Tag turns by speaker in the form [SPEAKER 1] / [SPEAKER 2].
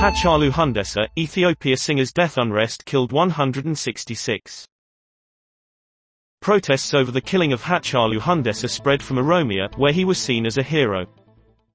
[SPEAKER 1] Hachalu Hundessa, Ethiopia singer's death unrest killed 166. Protests over the killing of Hachalu Hundessa spread from Oromia, where he was seen as a hero.